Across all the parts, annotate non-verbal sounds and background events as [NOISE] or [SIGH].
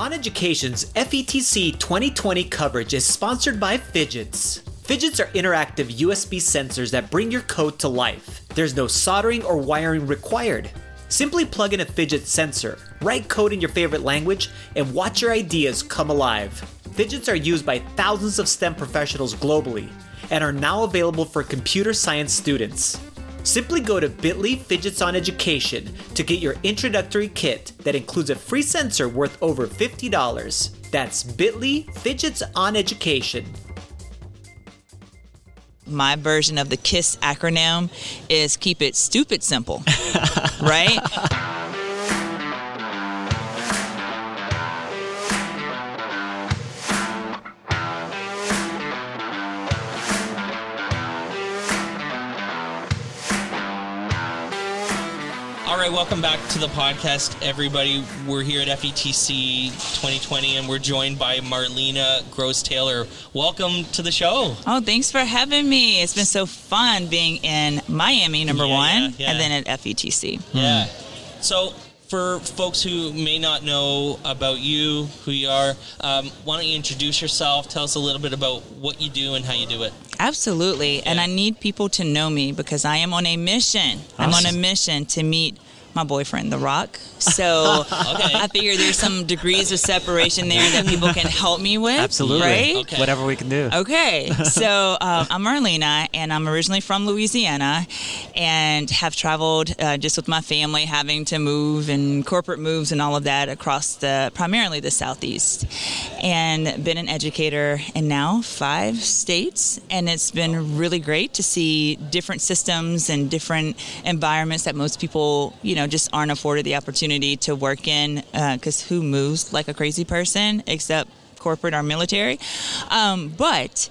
On Education's FETC 2020 coverage is sponsored by Phidgets. Phidgets are interactive USB sensors that bring your code to life. There's no soldering or wiring required. Simply plug in a Phidget sensor, write code in your favorite language, and watch your ideas come alive. Phidgets are used by thousands of STEM professionals globally and are now available for computer science students. Simply go to bit.ly Phidgets on Education to get your introductory kit that includes a free sensor worth over $50. That's bit.ly Phidgets on Education. My version of the KISS acronym is keep it stupid simple, [LAUGHS] right? Right, welcome back to the podcast, everybody. We're here at FETC 2020, and we're joined by Marlena Gross Taylor. Welcome to the show. Oh, thanks for having me. It's been so fun being in Miami, number Yeah, one, yeah, yeah. and then at FETC. Yeah. So, for folks who may not know about you, who you are, um, why don't you introduce yourself? Tell us a little bit about what you do and how you do it. Absolutely. And I need people to know me because I am on a mission. I'm on a mission to meet my boyfriend, The Rock. So [LAUGHS] Okay. I figure there's some degrees of separation there that people can help me with. Absolutely. Right? Okay. Whatever we can do. Okay, so um, I'm Marlena, and I'm originally from Louisiana, and have traveled uh, just with my family, having to move and corporate moves and all of that across the primarily the southeast, and been an educator in now five states, and it's been really great to see different systems and different environments that most people, you know, just aren't afforded the opportunity to work in, because who moves like a crazy person except corporate or military. Um, but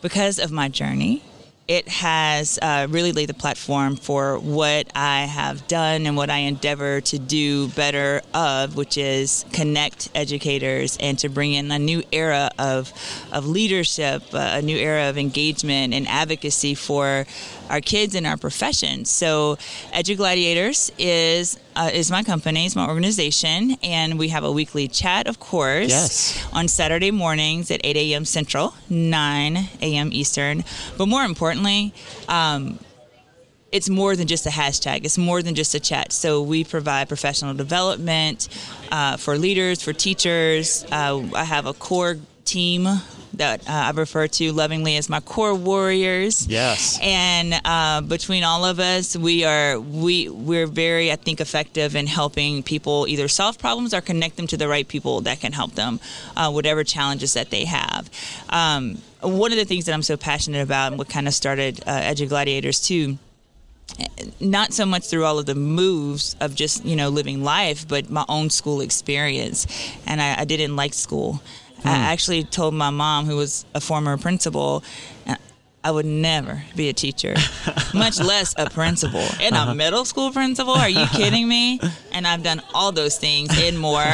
because of my journey, it has uh, really laid the platform for what I have done and what I endeavor to do better of, which is connect educators and to bring in a new era of of leadership, uh, a new era of engagement and advocacy for our kids and our profession. So, EduGladiators is uh, is my company, is my organization, and we have a weekly chat, of course, Yes. on Saturday mornings at 8 a.m. Central, 9 a.m. Eastern. But more importantly, um, it's more than just a hashtag. It's more than just a chat. So we provide professional development uh, for leaders, for teachers. Uh, I have a core team that uh, I refer to lovingly as my core warriors. Yes. And uh, between all of us, we are we we're very, I think, effective in helping people either solve problems or connect them to the right people that can help them, uh, whatever challenges that they have. Um, one of the things that I'm so passionate about, and what kind of started uh, Edu Gladiators too not so much through all of the moves of just you know living life but my own school experience and i, I didn't like school i actually told my mom who was a former principal I would never be a teacher, [LAUGHS] much less a principal. And a middle school principal? Are you kidding me? And I've done all those things and more. [LAUGHS]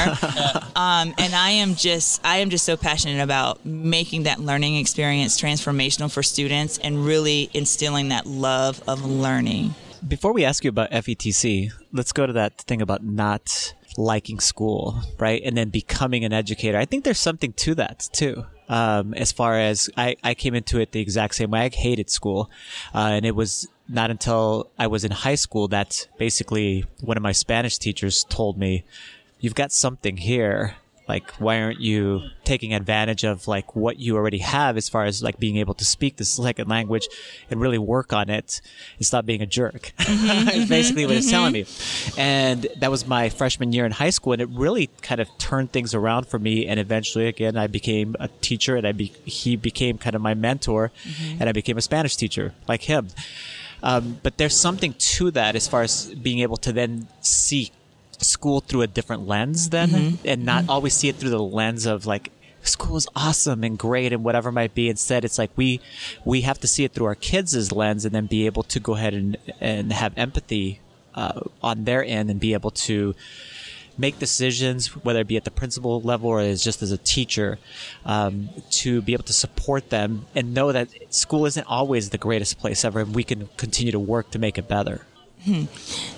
Um, and I am just, I am just so passionate about making that learning experience transformational for students and really instilling that love of learning. Before we ask you about FETC, let's go to that thing about not liking school, right? And then becoming an educator. I think there's something to that too. Um, as far as I, I came into it the exact same way. I hated school. Uh, and it was not until I was in high school that basically one of my Spanish teachers told me, you've got something here. Like, why aren't you taking advantage of like what you already have as far as like being able to speak the second language and really work on it and stop being a jerk? Mm-hmm. [LAUGHS] It's basically what it's mm-hmm. telling me. And that was my freshman year in high school. And it really kind of turned things around for me. And eventually, again, I became a teacher and I be- he became kind of my mentor mm-hmm. and I became a Spanish teacher like him. Um, but there's something to that as far as being able to then see school through a different lens then and not always see it through the lens of like school is awesome and great and whatever might be. Instead it's like we we have to see it through our kids' lens and then be able to go ahead and and have empathy uh, on their end and be able to make decisions, whether it be at the principal level or as just as a teacher, um, to be able to support them and know that school isn't always the greatest place ever, and we can continue to work to make it better.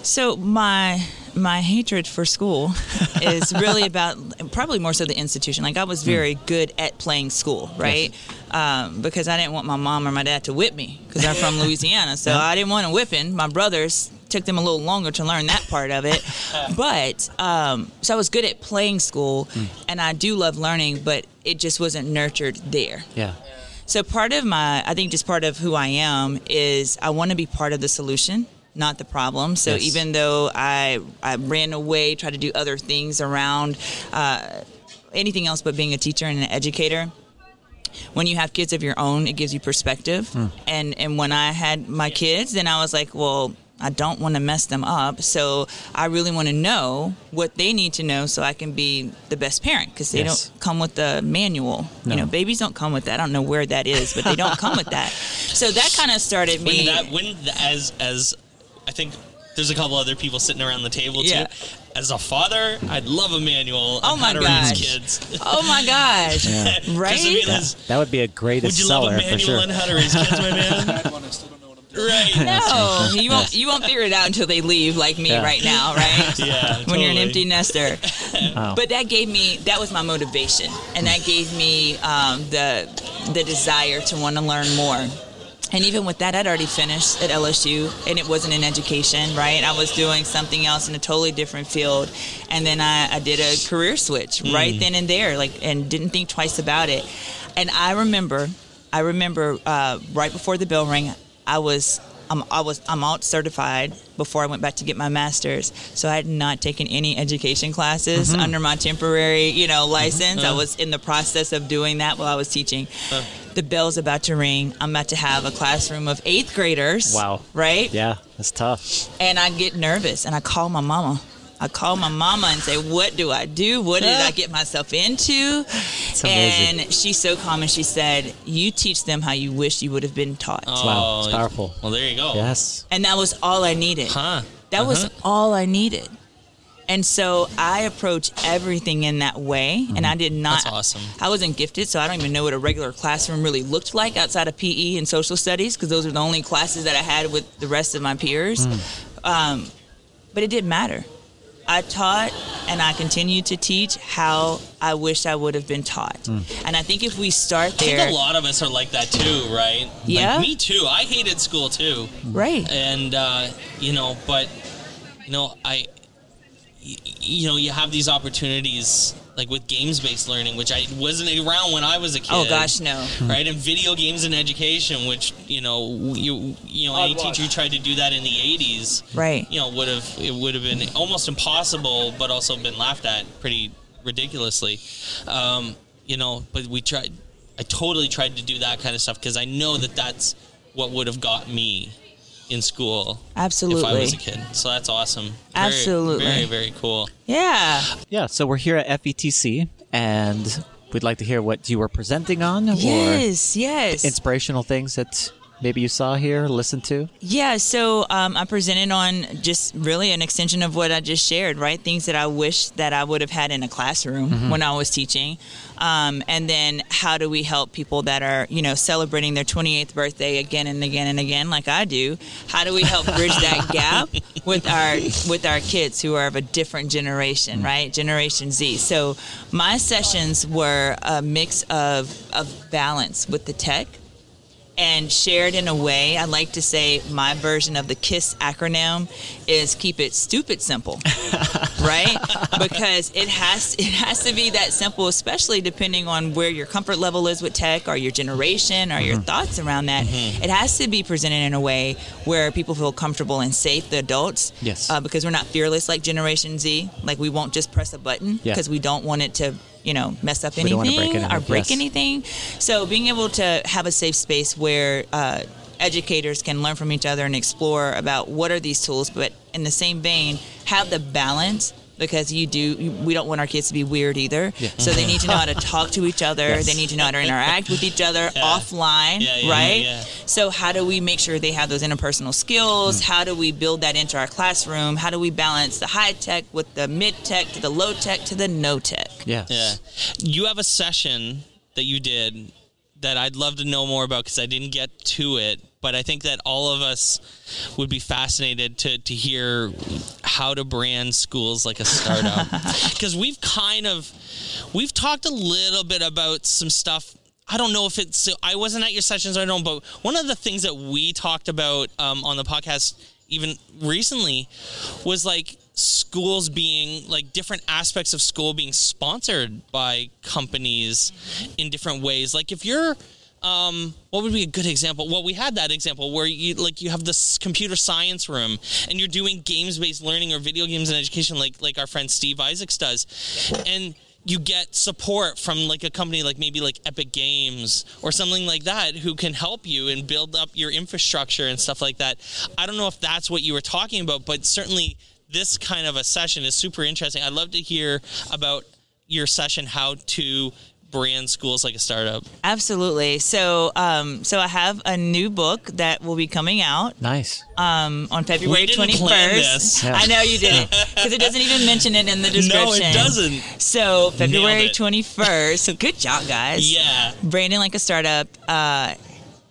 So my my hatred for school is really [LAUGHS] about probably more so the institution. Like I was very good at playing school, right? Um, because I didn't want my mom or my dad to whip me because I'm from [LAUGHS] Louisiana, so I didn't want a whipping. My brothers took them a little longer to learn that part of it, [LAUGHS] but um, so I was good at playing school, and I do love learning, but it just wasn't nurtured there. Yeah. So part of my, I think, just part of who I am is I want to be part of the solution, not the problem. So Yes. even though I I ran away, tried to do other things around uh, anything else but being a teacher and an educator. When you have kids of your own, it gives you perspective. And and when I had my kids, then I was like, well, I don't want to mess them up. So I really want to know what they need to know so I can be the best parent because they Yes. don't come with the manual. No. You know, babies don't come with that. I don't know where that is, but they don't come with that. [LAUGHS] So that kind of started When me. that when as as I think there's a couple other people sitting around the table Yeah. too. As a father, I'd love a manual Oh on my how to raise gosh. kids. oh my gosh! Yeah. Right? [LAUGHS] 'Cause, I mean, that's- That would be a greatest would you love seller a manual sure. on how to raise kids, my man? [LAUGHS] had one. I still don't know what I'm doing. right. [LAUGHS] no, you won't. You won't figure it out until they leave, like me Yeah. right now, right? Yeah. when you're an empty nester. Wow. But that gave me that was my motivation, and that gave me um, the the desire to want to learn more. And even with that, I'd already finished at LSU, and it wasn't in education, right? I was doing something else in a totally different field, and then I, I did a career switch hmm. right then and there, like, and didn't think twice about it. And I remember, I remember uh, right before the bell rang, I was I'm, I was I'm out certified before I went back to get my master's, so I had not taken any education classes mm-hmm. under my temporary, you know, mm-hmm. license. I uh-huh. was in the process of doing that while I was teaching. Uh. The bell's about to ring. I'm about to have a classroom of eighth graders. Wow. Right? Yeah, that's tough. And I get nervous, and I call my mama. I call my mama and say, "What do I do? What did I [LAUGHS] get myself into?" amazing. And she's so calm, and she said, "You teach them how you wish you would have been taught." Wow, it's powerful. Well, there you go. Yes. And that was all I needed. Huh. That was Uh-huh. all I needed. And so I approach everything in that way. And I did not. That's awesome. I wasn't gifted, so I don't even know what a regular classroom really looked like outside of PE and social studies, because those are the only classes that I had with the rest of my peers. Um, but it didn't matter. I taught and I continue to teach how I wish I would have been taught. And I think if we start I think there, a lot of us are like that too, right? Yeah? Like me too. I hated school too. right? and uh, you know but you know i you know you have these opportunities like with games based learning which i wasn't around when i was a kid Oh gosh, no. right and video games and education which you know you you know any teacher who tried to do that in the 80s Right. you know would have it would have been almost impossible but also been laughed at pretty ridiculously um, you know but we tried i totally tried to do that kind of stuff because i know that that's what would have got me in school Absolutely. if i was a kid so that's awesome very, Absolutely. very very cool Yeah. Yeah, so we're here at FETC, and we'd like to hear what you were presenting on, or Yes, yes. inspirational things that maybe you saw here, listened to. Yeah, so um, I presented on just really an extension of what I just shared, right? Things that I wish that I would have had in a classroom when I was teaching. Um, and then how do we help people that are, you know, celebrating their 28th birthday again and again and again, like I do? How do we help bridge that [LAUGHS] gap with our with our kids who are of a different generation, right? Generation Z. So my sessions were a mix of of balance with the tech and shared in a way. I like to say my version of the KISS acronym is keep it stupid simple, [LAUGHS] right? Because it has it has to be that simple, especially depending on where your comfort level is with tech or your generation or your thoughts around that. It has to be presented in a way where people feel comfortable and safe, the adults. Yes. Uh, because we're not fearless like Generation Z. Like we won't just press a button Yeah. because we don't want it to. You know, mess up We anything break or break yes. anything anything. So being able to have a safe space where uh, educators can learn from each other and explore about what are these tools, but in the same vein, have the balance because you do. you- We don't want our kids to be weird either. So they need to know how to [LAUGHS] talk to each other. Yes. They need to know how to interact with each other [LAUGHS] offline, Yeah, yeah, right? yeah, yeah. So how do we make sure they have those interpersonal skills? Hmm. How do we build that into our classroom? How do we balance the high tech with the mid tech to the low tech to the no tech? Yes. yeah you have a session that you did that i'd love to know more about because i didn't get to it but I think that all of us would be fascinated to to hear how to brand schools like a startup [LAUGHS] because we've kind of we've talked a little bit about some stuff I don't know if it's. I wasn't at your sessions. I don't. But one of the things that we talked about um, on the podcast even recently was like schools being like different aspects of school being sponsored by companies in different ways. Like if you're um, what would be a good example? Well, we had that example where you like you have this computer science room and you're doing games based learning or video games and education, like like our friend Steve Isaacs does, and you get support from like a company like maybe like Epic Games or something like that who can help you and build up your infrastructure and stuff like that. I don't know if that's what you were talking about, but certainly this kind of a session is super interesting. I'd love to hear about your session how to brand schools like a startup. Absolutely. So, um, so I have a new book that will be coming out Nice. um, on February We didn't twenty plan first. this. Yeah. I know you didn't because [LAUGHS] it doesn't even mention it in the description. No, it doesn't. So February it. twenty first. [LAUGHS] Good job, guys. Yeah. Branding like a startup uh,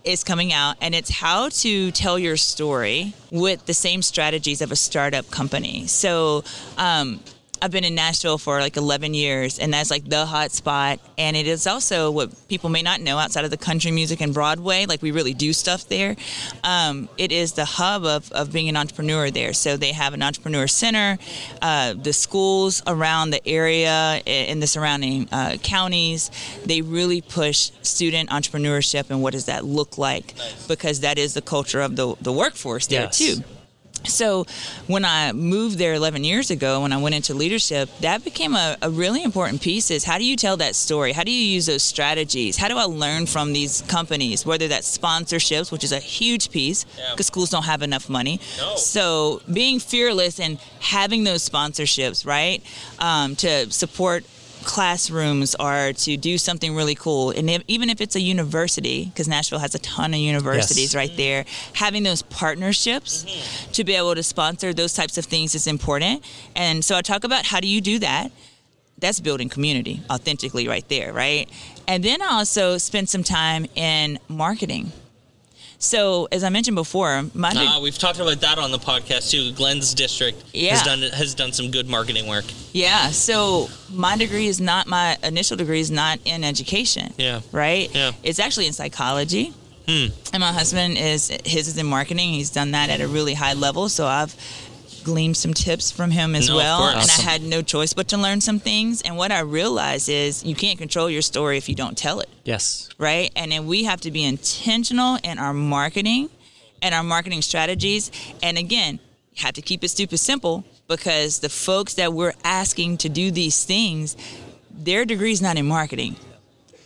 is coming out, and it's how to tell your story with the same strategies of a startup company. So. Um, I've been in Nashville for like 11 years, and that's like the hot spot. And it is also what people may not know outside of the country music and Broadway. Like, we really do stuff there. Um, it is the hub of, of being an entrepreneur there. So, they have an entrepreneur center. Uh, the schools around the area in the surrounding uh, counties, they really push student entrepreneurship and what does that look like because that is the culture of the, the workforce there, Yes. too. So when I moved there 11 years ago, when I went into leadership, that became a, a really important piece is how do you tell that story? How do you use those strategies? How do I learn from these companies, whether that's sponsorships, which is a huge piece Yeah. because schools don't have enough money. No. So being fearless and having those sponsorships, right, um, to support classrooms are to do something really cool. And if, even if it's a university because nashville has a ton of universities Yes. right there having those partnerships mm-hmm. to be able to sponsor those types of things is important. And so i talk about how do you do that? That's building community authentically right there right? And then i also spend some time in marketing so as i mentioned before my Uh, we've talked about that on the podcast too. Glenn's district Yeah. has done has done some good marketing work. Yeah. So my degree is not my initial degree is not in education. Yeah. Right. Yeah. It's actually in psychology. Hmm. And my husband is his is in marketing. He's done that at a really high level. So I've gleaned some tips from him as No, well. And Awesome. I had no choice but to learn some things. And what I realized is you can't control your story if you don't tell it Yes. right? And then we have to be intentional in our marketing and our marketing strategies. And again, you have to keep it stupid simple because the folks that we're asking to do these things, their degree's not in marketing.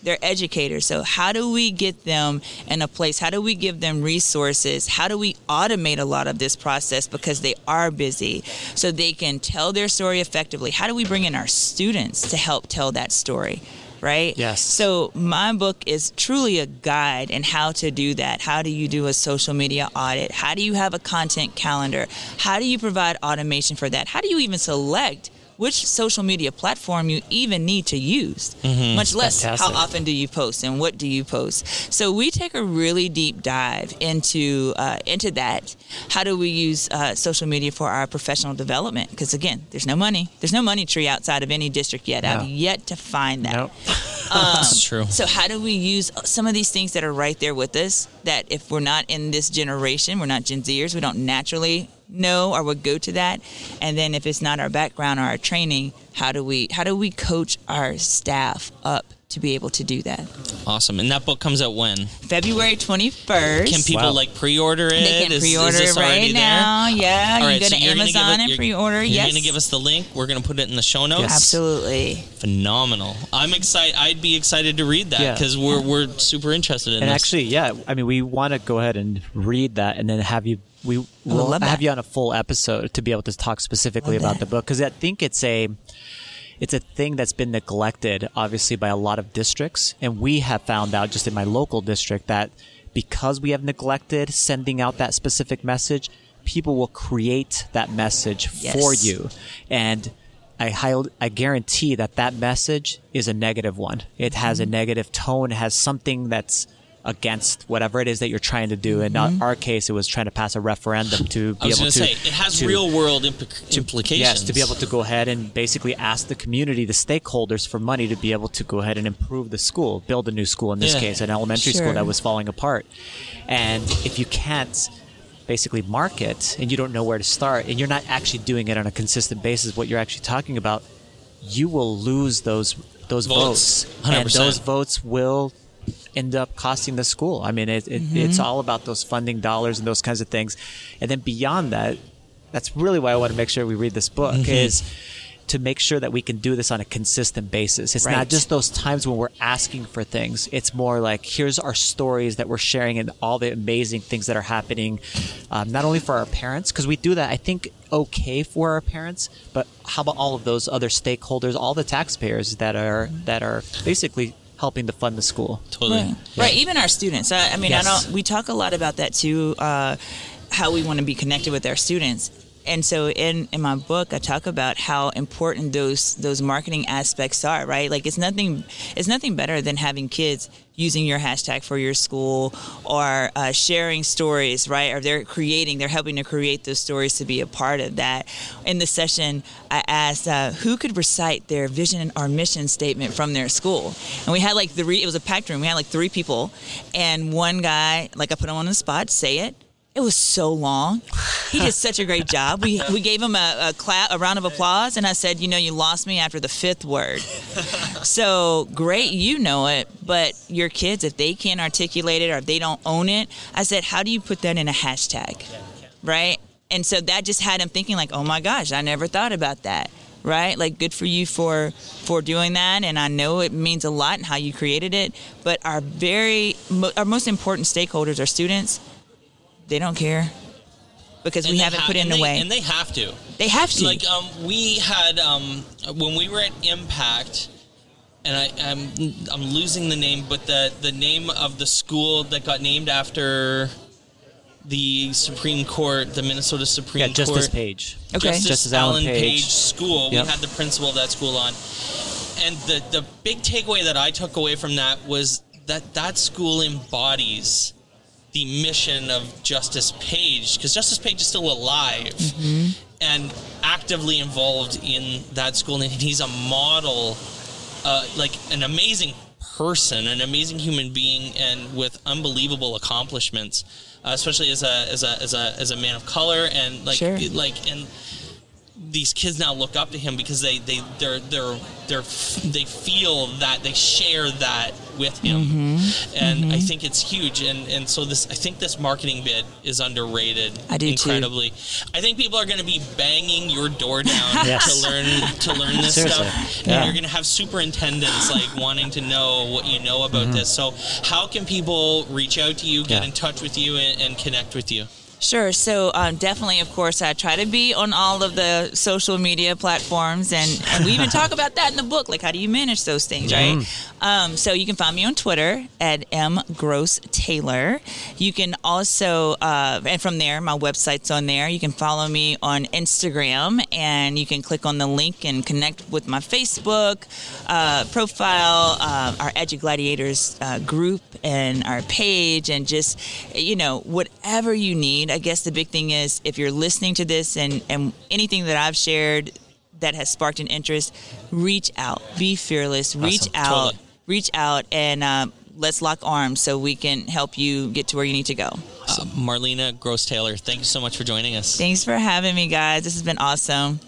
They're educators. So how do we get them in a place? How do we give them resources? How do we automate a lot of this process because they are busy so they can tell their story effectively? How do we bring in our students to help tell that story? Right? Yes. So my book is truly a guide in how to do that. How do you do a social media audit? How do you have a content calendar? How do you provide automation for that? How do you even select which social media platform you even need to use? Much less Fantastic. how often do you post and what do you post? So we take a really deep dive into uh, into that. How do we use uh, social media for our professional development? Because again, there's no money. There's no money tree outside of any district yet. I've yet to find that. Nope. [LAUGHS] That's true. So how do we use some of these things that are right there with us that if we're not in this generation, we're not Gen Zers, we don't naturally know or would go to that. And then if it's not our background or our training, how do we how do we coach our staff up to be able to do that? Awesome. And that book comes out when? February 21st. Can people Wow. like pre-order it? they can Is- is pre-order this it right already there? now. Yeah, All you right, can so go to you're gonna Amazon it- and you're- pre-order. You're yes, going to give us the link. We're going to put it in the show notes. absolutely. Phenomenal. I'm excited. I'd be excited to read that Yeah. because we're we're super interested in And this. actually, yeah, I mean, we want to go ahead and read that and then have you. We will have that. you on a full episode to be able to talk specifically Love about that. the book because I think it's a it's a thing that's been neglected, obviously, by a lot of districts, and we have found out just in my local district that because we have neglected sending out that specific message, people will create that message for you, and I highly, I guarantee that that message is a negative one. It has Mm-hmm. a negative tone. It has something that's against whatever it is that you're trying to do. And in mm-hmm. our case, it was trying to pass a referendum to I be was able going to to say it has to- real world implic- implications. Yes, to be able to go ahead and basically ask the community, the stakeholders, for money to be able to go ahead and improve the school, build a new school. In this Yeah. case, an elementary school that was falling apart. And if you can't basically market and you don't know where to start, and you're not actually doing it on a consistent basis, what you're actually talking about, you will lose those those Votes. votes, and those votes will end up costing the school. I mean, it, it, it's mm-hmm. all about those funding dollars and those kinds of things. And then beyond that, that's really why I want to make sure we read this book mm-hmm. is to make sure that we can do this on a consistent basis. It's Right. not just those times when we're asking for things. It's more like here's our stories that we're sharing and all the amazing things that are happening, um, not only for our parents because we do that. I think okay for our parents, but how about all of those other stakeholders, all the taxpayers that are mm-hmm. that are basically helping to fund the school. totally. Right. right. Even our students. I, I mean, Yes. I don't. We talk a lot about that too. Uh, how we want to be connected with our students. And so in, in my book, I talk about how important those those marketing aspects are. Right. Like it's nothing it's nothing better than having kids using your hashtag for your school or uh, sharing stories. Right. Or they're creating. They're helping to create those stories to be a part of that. In the session, I asked uh, who could recite their vision or mission statement from their school, and we had like three. It was a packed room. We had like three people, and one guy, like I put him on the spot, say it. It was so long. He did such a great job. We we gave him a, a clap, a round of applause, and I said, you know, you lost me after the fifth word. So great, you know it, but your kids, if they can't articulate it or if they don't own it, I said, how do you put that in a hashtag, right? And so that just had him thinking, like, oh my gosh, I never thought about that, right? Like, good for you for for doing that, and I know it means a lot in how you created it. But our very our most important stakeholders are students. They don't care because we And they haven't ha- put in and the way. and they have to. they have to. Like um, we had um, when we were at Impact, and I, I'm I'm losing the name, but the the name of the school that got named after the Supreme Court, the Minnesota Supreme Yeah, Justice Court. Page. Okay. Justice, Justice Alan Alan Page. Page. School. Yep. We had the principal of that school on, and the the big takeaway that I took away from that was that that school embodies the mission of Justice Page because Justice Page is still alive and actively involved in that school, and he's a model, uh, like an amazing person, an amazing human being, and with unbelievable accomplishments, uh, especially as a as a as a as a man of color, and like Sure. like and these kids now look up to him because they they they're they're they're they feel that they share that with him Mm-hmm. and i think it's huge and and so this i think this marketing bit is underrated I do too. incredibly i think people are going to be banging your door down [LAUGHS] Yes. to learn to learn this Seriously. stuff and you're going to have superintendents like wanting to know what you know about this so how can people reach out to you get Mm-hmm. Yeah. in touch with you and, and connect with you Sure. So um, definitely, of course, I try to be on all of the social media platforms, and, and we even talk about that in the book. Like, how do you manage those things, right? Um, so you can find me on Twitter at m gross taylor. You can also, uh, and from there, my website's on there. You can follow me on Instagram, and you can click on the link and connect with my Facebook uh, profile, uh, our Edu Gladiators uh, group, and our page, and just you know whatever you need. I guess the big thing is if you're listening to this and and anything that I've shared that has sparked an interest, reach out, be fearless, reach Awesome. out, Totally. reach out, and uh, let's lock arms so we can help you get to where you need to go. uh, marlena gross taylor thank you so much for joining us Thanks for having me, guys. This has been awesome.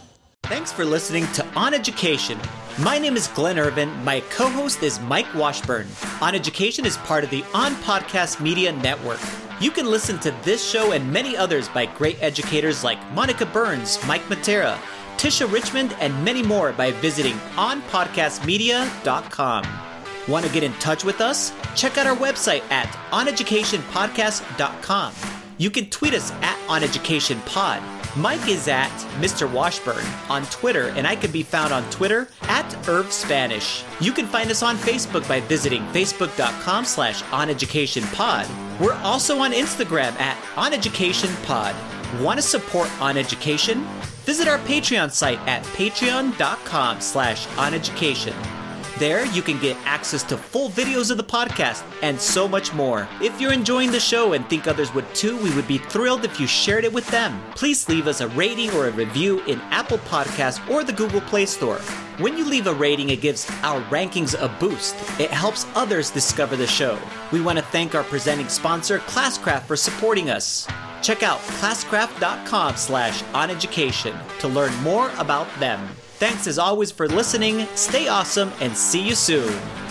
Thanks for listening to On Education. My name is Glenn Irvin. My co host is Mike Washburn. On Education is part of the On Podcast Media Network. You can listen to this show and many others by great educators like Monica Burns, Mike Matera, Tisha Richmond, and many more by visiting onpodcastmedia.com. Want to get in touch with us? Check out our website at oneducationpodcast.com. You can tweet us at oneducationpod. Mike is at Mr. Washburn on Twitter, and I can be found on Twitter at Irv Spanish. You can find us on Facebook by visiting facebook.com slash oneducationpod. We're also on Instagram at oneducationpod. Want to support On Education? Visit our Patreon site at patreon.com slash oneducation. There, you can get access to full videos of the podcast and so much more. If you're enjoying the show and think others would too, we would be thrilled if you shared it with them. Please leave us a rating or a review in Apple Podcasts or the Google Play Store. When you leave a rating, it gives our rankings a boost. It helps others discover the show. We want to thank our presenting sponsor, Classcraft, for supporting us. Check out classcraft.com slash oneducation to learn more about them. Thanks as always for listening, stay awesome, and see you soon.